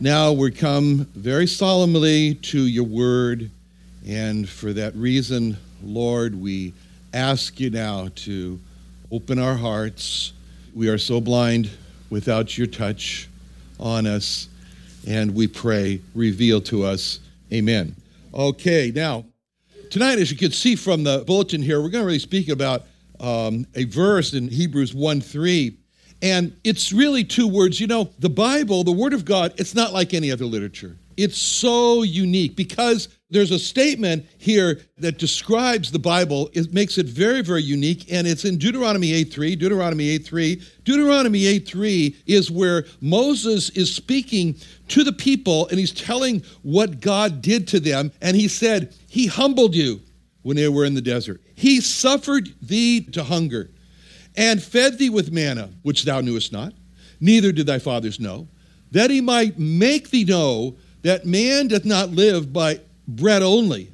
now we come very solemnly to your word, and for that reason, Lord, we ask you now to open our hearts. We are so blind without your touch on us, and we pray, reveal to us. Amen. Okay, now, tonight, as you can see from the bulletin here, we're going to really speak about um, a verse in Hebrews 1 3 and it's really two words. You know, the Bible, the Word of God, it's not like any other literature. It's so unique because there's a statement here that describes the Bible. It makes it very, very unique, and it's in Deuteronomy 8.3. Deuteronomy 8.3. Deuteronomy 8.3 is where Moses is speaking to the people, and he's telling what God did to them. And he said, He humbled you when they were in the desert. He suffered thee to hunger and fed thee with manna, which thou knewest not, neither did thy fathers know, that he might make thee know that man doth not live by bread only,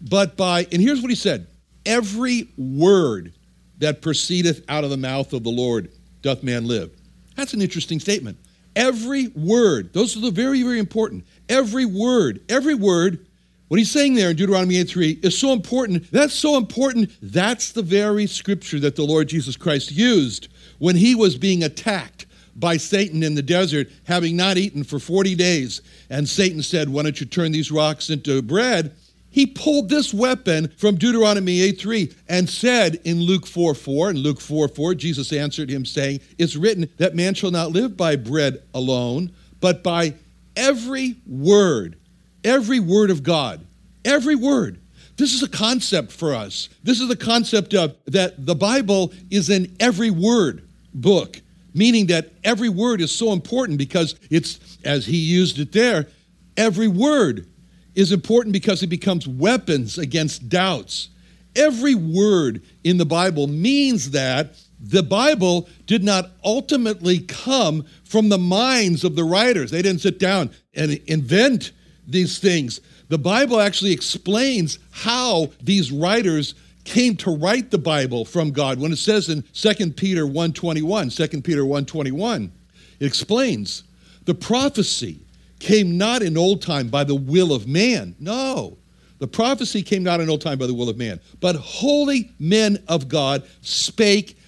but by, and here's what he said every word that proceedeth out of the mouth of the Lord doth man live. That's an interesting statement. Every word, those are the very, very important. Every word, every word what he's saying there in Deuteronomy 8 3 is so important. That's so important. That's the very scripture that the Lord Jesus Christ used when he was being attacked by Satan in the desert, having not eaten for 40 days. And Satan said, Why don't you turn these rocks into bread? He pulled this weapon from Deuteronomy 8 3 and said in Luke 4 4, and Luke 4 4, Jesus answered him, saying, It's written that man shall not live by bread alone, but by every word Every word of God. Every word. This is a concept for us. This is a concept of that the Bible is an every word book, meaning that every word is so important because it's, as he used it there, every word is important because it becomes weapons against doubts. Every word in the Bible means that the Bible did not ultimately come from the minds of the writers. They didn't sit down and invent these things. The Bible actually explains how these writers came to write the Bible from God. When it says in 2 Peter 1:21, 2 Peter 1:21, it explains the prophecy came not in old time by the will of man. No. The prophecy came not in old time by the will of man, but holy men of God spake,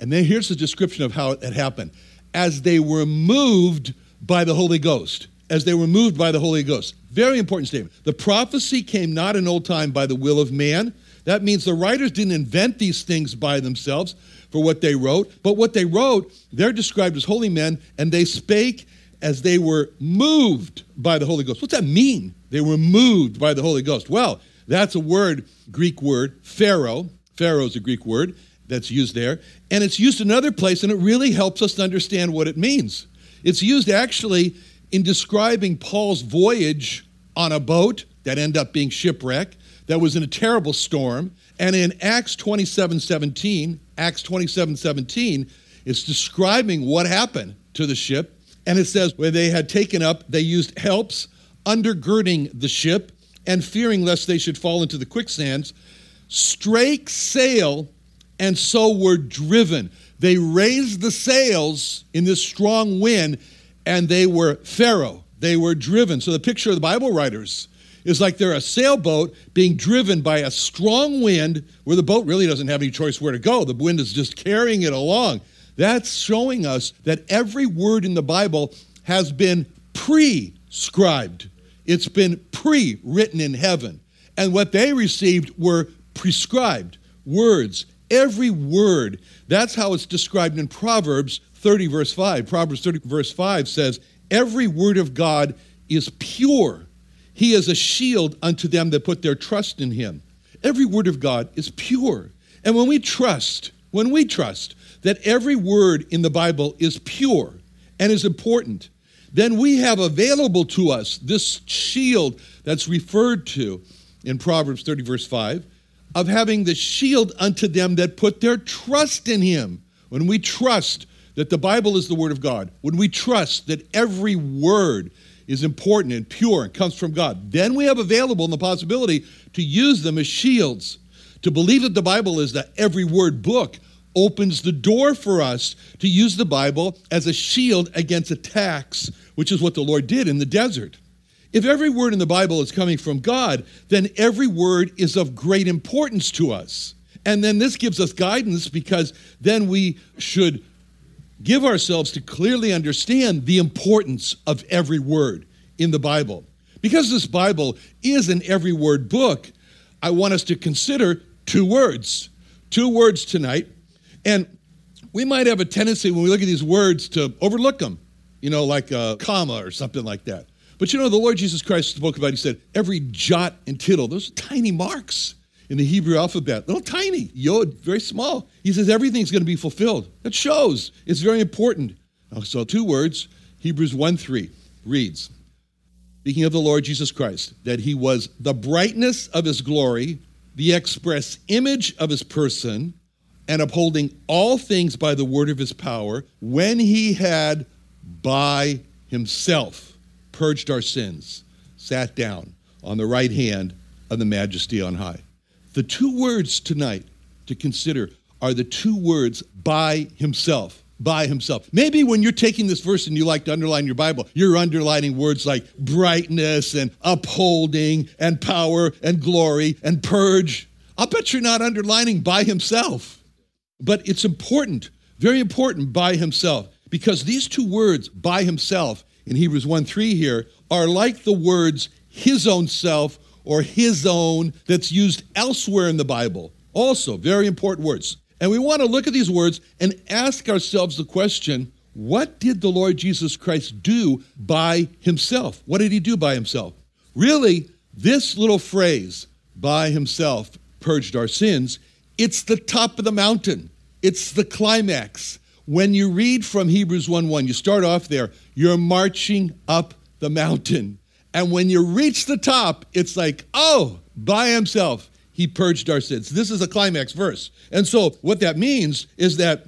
and then here's the description of how it happened, as they were moved by the Holy Ghost as they were moved by the Holy Ghost. Very important statement. The prophecy came not in old time by the will of man. That means the writers didn't invent these things by themselves for what they wrote, but what they wrote, they're described as holy men, and they spake as they were moved by the Holy Ghost. What's that mean? They were moved by the Holy Ghost. Well, that's a word, Greek word, phero. Phero is a Greek word that's used there, and it's used another place, and it really helps us to understand what it means. It's used actually in describing Paul's voyage on a boat that ended up being shipwrecked, that was in a terrible storm. And in Acts 27 17, Acts 27 17, it's describing what happened to the ship. And it says, when they had taken up, they used helps undergirding the ship and fearing lest they should fall into the quicksands, strake sail and so were driven. They raised the sails in this strong wind and they were phero. They were driven. So the picture of the Bible writers is like they're a sailboat being driven by a strong wind where the boat really doesn't have any choice where to go. The wind is just carrying it along. That's showing us that every word in the Bible has been prescribed. It's been pre written in heaven. And what they received were prescribed words, every word. That's how it's described in Proverbs 30, verse 5. Proverbs 30, verse 5 says, Every word of God is pure. He is a shield unto them that put their trust in him. Every word of God is pure. And when we trust, when we trust that every word in the Bible is pure and is important, then we have available to us this shield that's referred to in Proverbs 30, verse 5, of having the shield unto them that put their trust in him. When we trust that the Bible is the Word of God, when we trust that every word is important and pure and comes from God, then we have available the possibility to use them as shields. To believe that the Bible is the every word book opens the door for us to use the Bible as a shield against attacks, which is what the Lord did in the desert. If every word in the Bible is coming from God, then every word is of great importance to us. And then this gives us guidance because then we should give ourselves to clearly understand the importance of every word in the Bible. Because this Bible is an every word book, I want us to consider two words. Two words tonight. And we might have a tendency when we look at these words to overlook them, you know, like a comma or something like that. But you know, the Lord Jesus Christ spoke about, he said, every jot and tittle, those tiny marks in the Hebrew alphabet, little tiny, yod, very small. He says everything's going to be fulfilled. That shows it's very important. So, two words Hebrews 1 3 reads, speaking of the Lord Jesus Christ, that he was the brightness of his glory, the express image of his person, and upholding all things by the word of his power, when he had by himself purged our sins, sat down on the right hand of the majesty on high. The two words tonight to consider are the two words by himself. By himself. Maybe when you're taking this verse and you like to underline your Bible, you're underlining words like brightness and upholding and power and glory and purge. I'll bet you're not underlining by himself. But it's important, very important by himself, because these two words, by himself, in Hebrews 1 3 here, are like the words his own self or his own that's used elsewhere in the Bible. Also, very important words. And we want to look at these words and ask ourselves the question what did the Lord Jesus Christ do by himself? What did he do by himself? Really, this little phrase, by himself purged our sins, it's the top of the mountain. It's the climax. When you read from Hebrews 1 1, you start off there, you're marching up the mountain. And when you reach the top, it's like, oh, by himself, he purged our sins. This is a climax verse. And so, what that means is that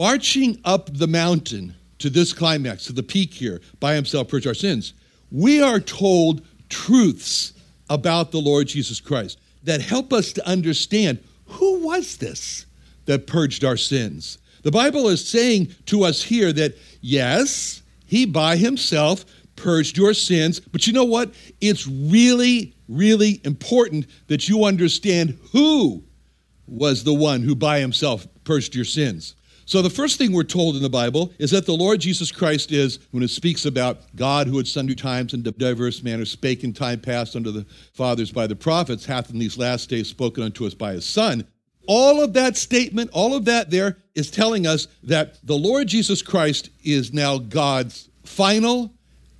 arching up the mountain to this climax, to the peak here, by himself purged our sins, we are told truths about the Lord Jesus Christ that help us to understand who was this that purged our sins. The Bible is saying to us here that yes, he by himself purged your sins. But you know what? It's really, really important that you understand who was the one who by himself purged your sins. So, the first thing we're told in the Bible is that the Lord Jesus Christ is, when it speaks about God who at sundry times and diverse manners spake in time past unto the fathers by the prophets, hath in these last days spoken unto us by his Son. All of that statement, all of that there is telling us that the Lord Jesus Christ is now God's final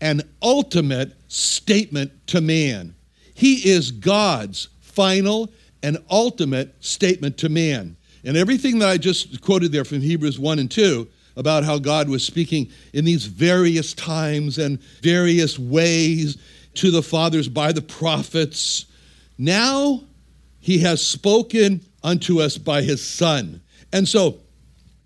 an ultimate statement to man. He is God's final and ultimate statement to man. And everything that I just quoted there from Hebrews 1 and 2 about how God was speaking in these various times and various ways to the fathers by the prophets, now he has spoken unto us by his Son. And so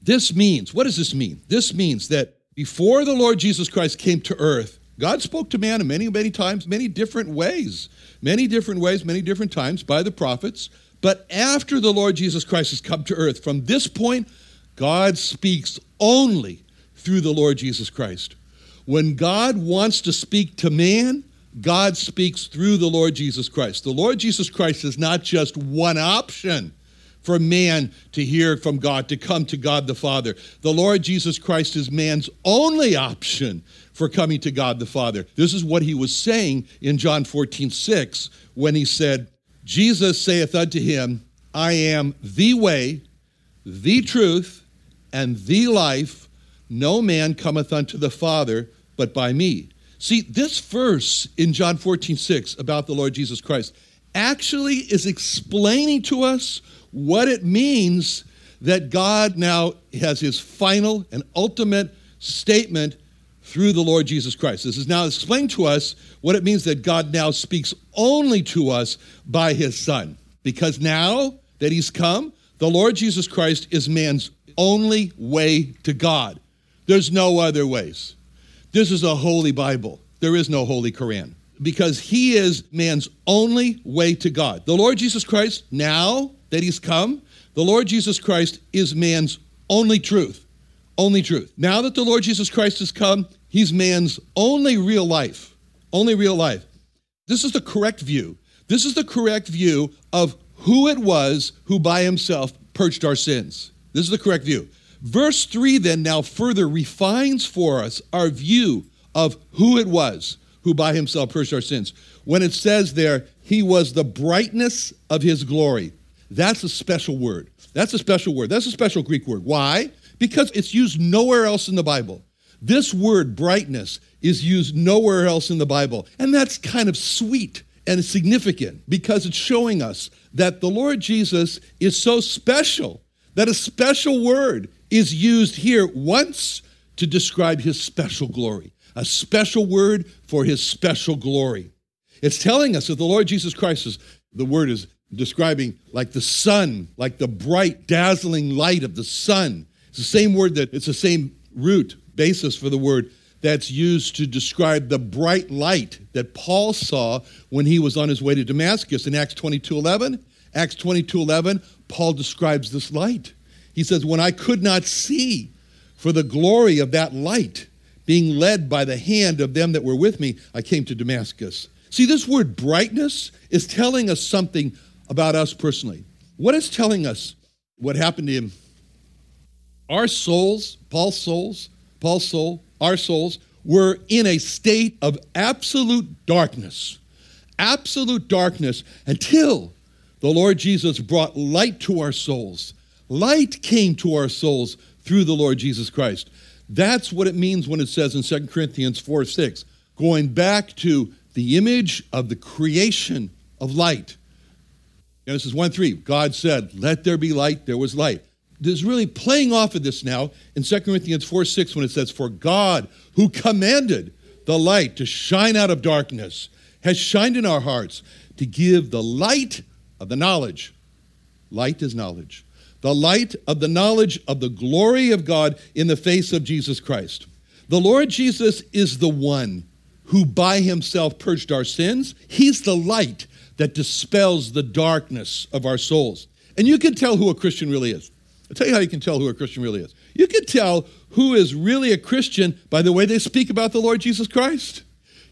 this means, what does this mean? This means that before the Lord Jesus Christ came to earth, God spoke to man in many, many times, many different ways, many different ways, many different times by the prophets. But after the Lord Jesus Christ has come to earth, from this point, God speaks only through the Lord Jesus Christ. When God wants to speak to man, God speaks through the Lord Jesus Christ. The Lord Jesus Christ is not just one option for man to hear from God, to come to God the Father. The Lord Jesus Christ is man's only option for coming to God the Father. This is what he was saying in John 14, 6, when he said, Jesus saith unto him, I am the way, the truth, and the life. No man cometh unto the Father but by me. See, this verse in John 14, 6 about the Lord Jesus Christ actually is explaining to us what it means that God now has his final and ultimate statement through the Lord Jesus Christ. This is now explained to us what it means that God now speaks only to us by his Son. Because now that he's come, the Lord Jesus Christ is man's only way to God. There's no other ways. This is a holy Bible. There is no holy Quran because he is man's only way to God. The Lord Jesus Christ, now that he's come, the Lord Jesus Christ is man's only truth. Only truth. Now that the Lord Jesus Christ has come, he's man's only real life. Only real life. This is the correct view. This is the correct view of who it was who by himself purged our sins. This is the correct view. Verse 3 then now further refines for us our view of who it was who by himself purged our sins. When it says there, he was the brightness of his glory, that's a special word. That's a special word. That's a special Greek word. Why? Because it's used nowhere else in the Bible. This word, brightness, is used nowhere else in the Bible. And that's kind of sweet and significant because it's showing us that the Lord Jesus is so special that a special word is used here once to describe his special glory a special word for his special glory. It's telling us that the Lord Jesus Christ is, the word is describing like the sun, like the bright, dazzling light of the sun. It's the same word that it's the same root basis for the word that's used to describe the bright light that Paul saw when he was on his way to Damascus in Acts 22 11. Acts 22 11, Paul describes this light. He says, When I could not see for the glory of that light, being led by the hand of them that were with me, I came to Damascus. See, this word brightness is telling us something about us personally. What is telling us what happened to him? Our souls, Paul's souls, Paul's soul, our souls, were in a state of absolute darkness. Absolute darkness until the Lord Jesus brought light to our souls. Light came to our souls through the Lord Jesus Christ. That's what it means when it says in 2 Corinthians 4 6, going back to the image of the creation of light. Genesis 1 3, God said, Let there be light, there was light. There's really playing off of this now in 2 Corinthians 4 6 when it says, For God, who commanded the light to shine out of darkness, has shined in our hearts to give the light of the knowledge. Light is knowledge the light of the knowledge of the glory of God in the face of Jesus Christ. The Lord Jesus is the one who by himself purged our sins. He's the light that dispels the darkness of our souls. And you can tell who a Christian really is. I'll tell you how you can tell who a Christian really is. You can tell who is really a Christian by the way they speak about the Lord Jesus Christ.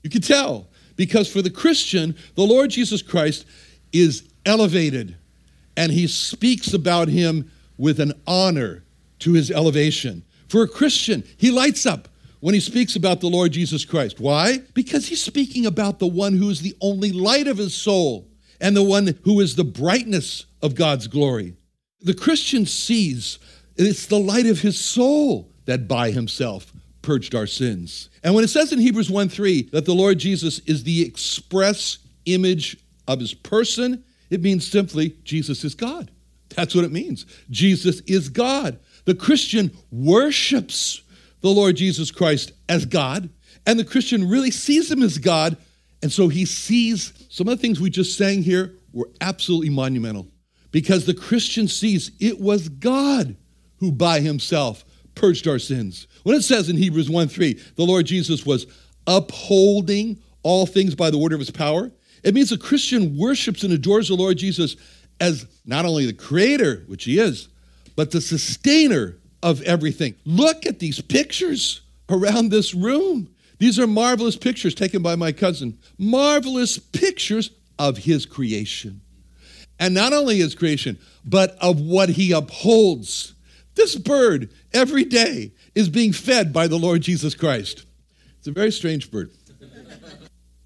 You can tell because for the Christian, the Lord Jesus Christ is elevated and he speaks about him with an honor to his elevation. For a Christian, he lights up when he speaks about the Lord Jesus Christ. Why? Because he's speaking about the one who is the only light of his soul and the one who is the brightness of God's glory. The Christian sees it's the light of his soul that by himself purged our sins. And when it says in Hebrews 1 3 that the Lord Jesus is the express image of his person it means simply Jesus is God. That's what it means. Jesus is God. The Christian worships the Lord Jesus Christ as God, and the Christian really sees him as God. And so he sees some of the things we just sang here were absolutely monumental because the Christian sees it was God who by himself purged our sins. When it says in Hebrews 1 3, the Lord Jesus was upholding all things by the word of his power, it means a Christian worships and adores the Lord Jesus as not only the creator, which he is, but the sustainer of everything. Look at these pictures around this room. These are marvelous pictures taken by my cousin. Marvelous pictures of his creation. and not only his creation, but of what he upholds. This bird every day is being fed by the Lord Jesus Christ. It's a very strange bird.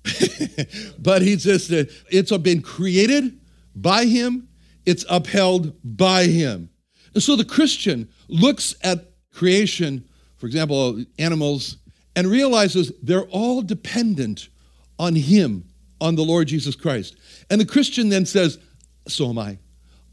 but he says that it's been created by him, it's upheld by him. And so the Christian looks at creation, for example, animals, and realizes they're all dependent on him, on the Lord Jesus Christ. And the Christian then says, So am I.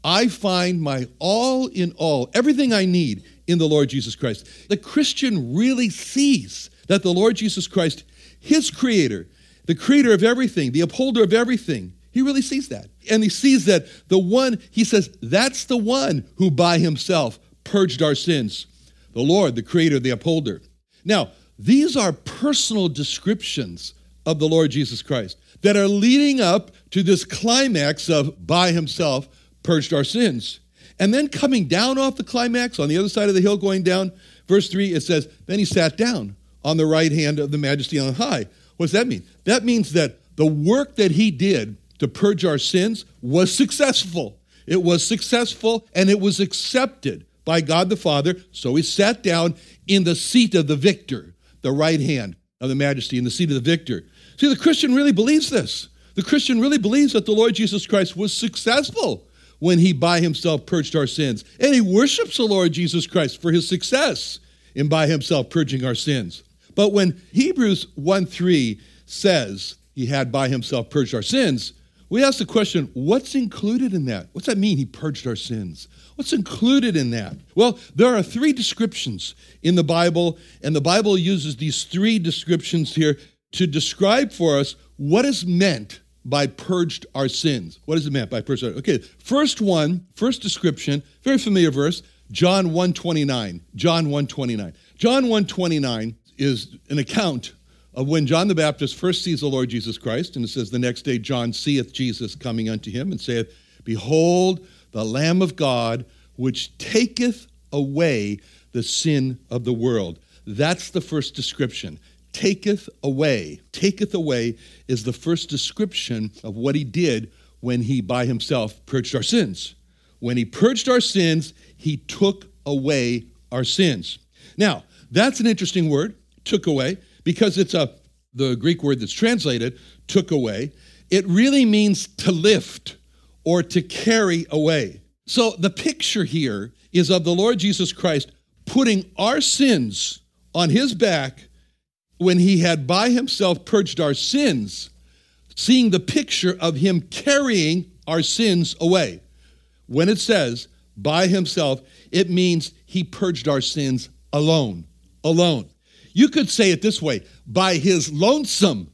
I find my all in all, everything I need in the Lord Jesus Christ. The Christian really sees that the Lord Jesus Christ, his creator, the creator of everything, the upholder of everything, he really sees that. And he sees that the one, he says, that's the one who by himself purged our sins. The Lord, the creator, the upholder. Now, these are personal descriptions of the Lord Jesus Christ that are leading up to this climax of by himself purged our sins. And then coming down off the climax on the other side of the hill, going down, verse 3, it says, Then he sat down on the right hand of the majesty on high. What does that mean? That means that the work that he did to purge our sins was successful. It was successful and it was accepted by God the Father. So he sat down in the seat of the victor, the right hand of the majesty, in the seat of the victor. See, the Christian really believes this. The Christian really believes that the Lord Jesus Christ was successful when he by himself purged our sins. And he worships the Lord Jesus Christ for his success in by himself purging our sins. But when Hebrews 1 3 says he had by himself purged our sins, we ask the question what's included in that? What's that mean, he purged our sins? What's included in that? Well, there are three descriptions in the Bible, and the Bible uses these three descriptions here to describe for us what is meant by purged our sins. What is it meant by purged? our Okay, first one, first description, very familiar verse, John 129. John 129. John 129 is an account when John the Baptist first sees the Lord Jesus Christ, and it says, The next day John seeth Jesus coming unto him, and saith, Behold, the Lamb of God, which taketh away the sin of the world. That's the first description. Taketh away. Taketh away is the first description of what he did when he by himself purged our sins. When he purged our sins, he took away our sins. Now, that's an interesting word took away, because it's a the Greek word that's translated took away. It really means to lift or to carry away. So the picture here is of the Lord Jesus Christ putting our sins on his back when he had by himself purged our sins, seeing the picture of him carrying our sins away. When it says by himself, it means he purged our sins alone. Alone. You could say it this way by his lonesome,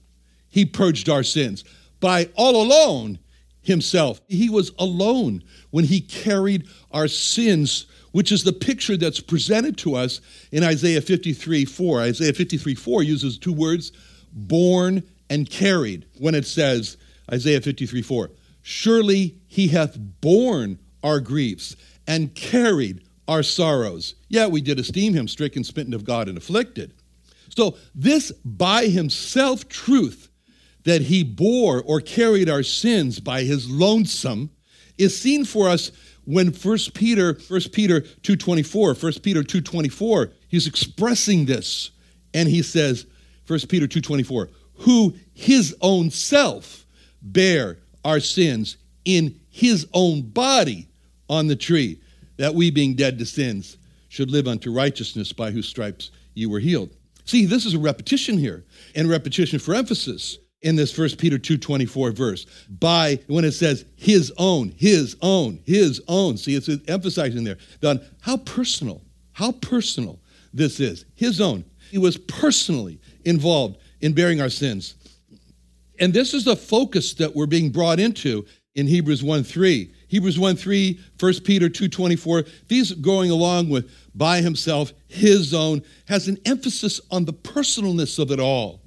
he purged our sins. By all alone, himself. He was alone when he carried our sins, which is the picture that's presented to us in Isaiah 53 4. Isaiah 53 4 uses two words, born and carried, when it says, Isaiah 53 4, surely he hath borne our griefs and carried our sorrows. Yet we did esteem him stricken, smitten of God, and afflicted. So, this by himself truth that he bore or carried our sins by his lonesome is seen for us when 1 Peter 1 Peter 2:24 1 Peter 2:24 he's expressing this and he says 1 Peter 2:24 who his own self bare our sins in his own body on the tree that we being dead to sins should live unto righteousness by whose stripes you were healed See, this is a repetition here, and repetition for emphasis in this First Peter 2.24 verse. By, when it says his own, his own, his own. See, it's emphasizing there. Don, how personal, how personal this is. His own. He was personally involved in bearing our sins. And this is the focus that we're being brought into in Hebrews 1 3. Hebrews 1 3, 1 Peter 2 24, these going along with by himself, his own, has an emphasis on the personalness of it all.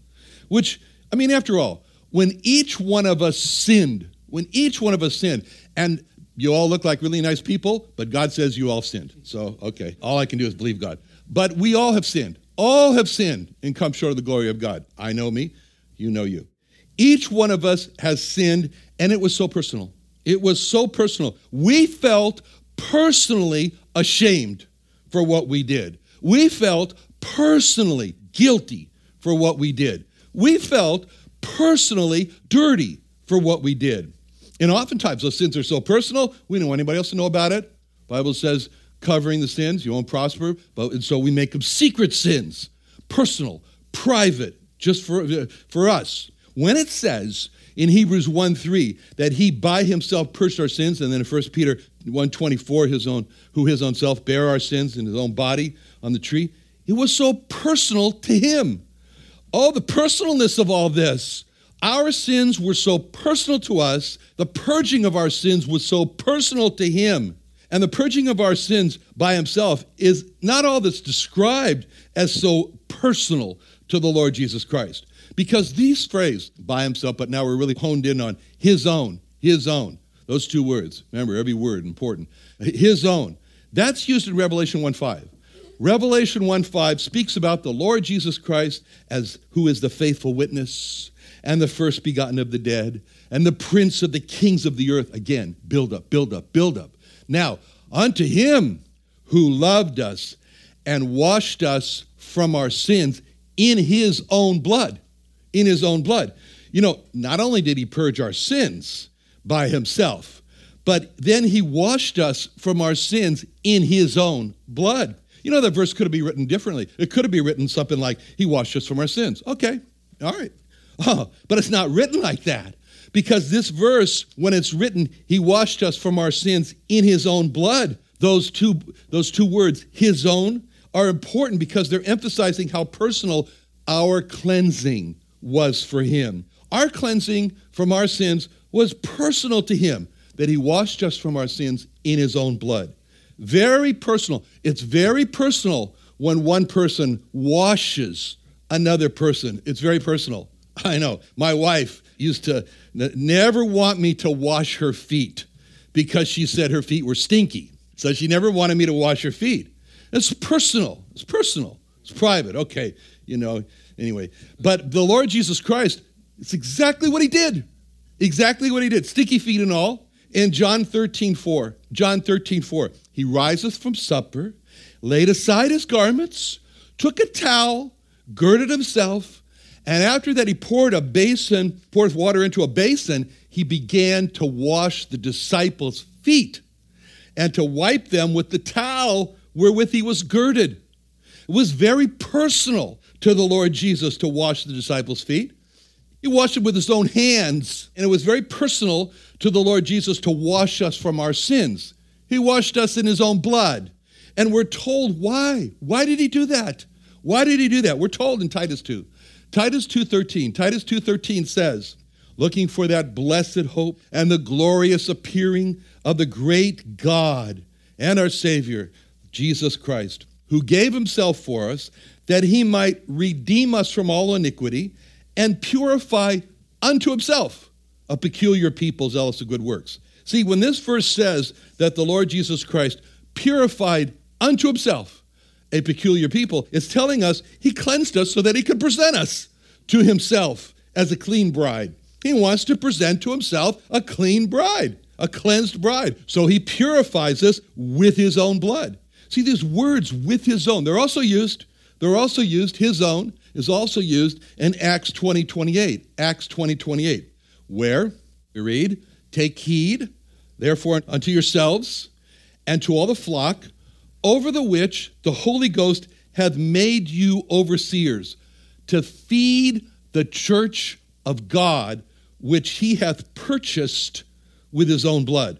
Which, I mean, after all, when each one of us sinned, when each one of us sinned, and you all look like really nice people, but God says you all sinned. So, okay, all I can do is believe God. But we all have sinned. All have sinned and come short of the glory of God. I know me, you know you. Each one of us has sinned, and it was so personal. It was so personal. We felt personally ashamed for what we did. We felt personally guilty for what we did. We felt personally dirty for what we did. And oftentimes those sins are so personal, we don't want anybody else to know about it. Bible says covering the sins, you won't prosper. But and so we make them secret sins, personal, private, just for, for us. When it says in Hebrews 1 3 that he by himself purged our sins, and then in 1 Peter 1 24, his own, who his own self bare our sins in his own body on the tree, it was so personal to him. Oh, the personalness of all this. Our sins were so personal to us, the purging of our sins was so personal to him. And the purging of our sins by himself is not all that's described as so personal to the Lord Jesus Christ. Because these phrases, by himself, but now we're really honed in on his own, his own, those two words. Remember, every word important. His own. That's used in Revelation 1.5. Revelation 1.5 speaks about the Lord Jesus Christ as who is the faithful witness and the first begotten of the dead and the prince of the kings of the earth. Again, build up, build up, build up. Now, unto him who loved us and washed us from our sins in his own blood. In his own blood. You know, not only did he purge our sins by himself, but then he washed us from our sins in his own blood. You know, that verse could have been written differently. It could have been written something like, He washed us from our sins. Okay, all right. Oh, but it's not written like that. Because this verse, when it's written, He washed us from our sins in His own blood, those two, those two words, His own, are important because they're emphasizing how personal our cleansing was for Him. Our cleansing from our sins was personal to Him, that He washed us from our sins in His own blood. Very personal. It's very personal when one person washes another person. It's very personal. I know. My wife used to n- never want me to wash her feet because she said her feet were stinky. So she never wanted me to wash her feet. It's personal. It's personal. It's private. Okay, you know, anyway. But the Lord Jesus Christ, it's exactly what he did. Exactly what he did. Sticky feet and all. In John 13, 4, John 13, 4, he riseth from supper, laid aside his garments, took a towel, girded himself, and after that, he poured a basin, poured water into a basin. He began to wash the disciples' feet and to wipe them with the towel wherewith he was girded. It was very personal to the Lord Jesus to wash the disciples' feet. He washed them with his own hands, and it was very personal to the Lord Jesus to wash us from our sins. He washed us in his own blood. And we're told why. Why did he do that? Why did he do that? We're told in Titus 2. Titus 2:13. Titus 2:13 says, looking for that blessed hope and the glorious appearing of the great God and our Savior, Jesus Christ, who gave himself for us that he might redeem us from all iniquity and purify unto himself a peculiar people zealous of good works. See, when this verse says that the Lord Jesus Christ purified unto himself a peculiar people, it's telling us he cleansed us so that he could present us to himself as a clean bride. He wants to present to himself a clean bride, a cleansed bride. So he purifies us with his own blood. See these words with his own, they're also used, they're also used, his own is also used in Acts 20, 28. Acts 20, 28, where we read, Take heed, therefore, unto yourselves and to all the flock over the which the Holy Ghost hath made you overseers to feed the church of God, which he hath purchased with his own blood.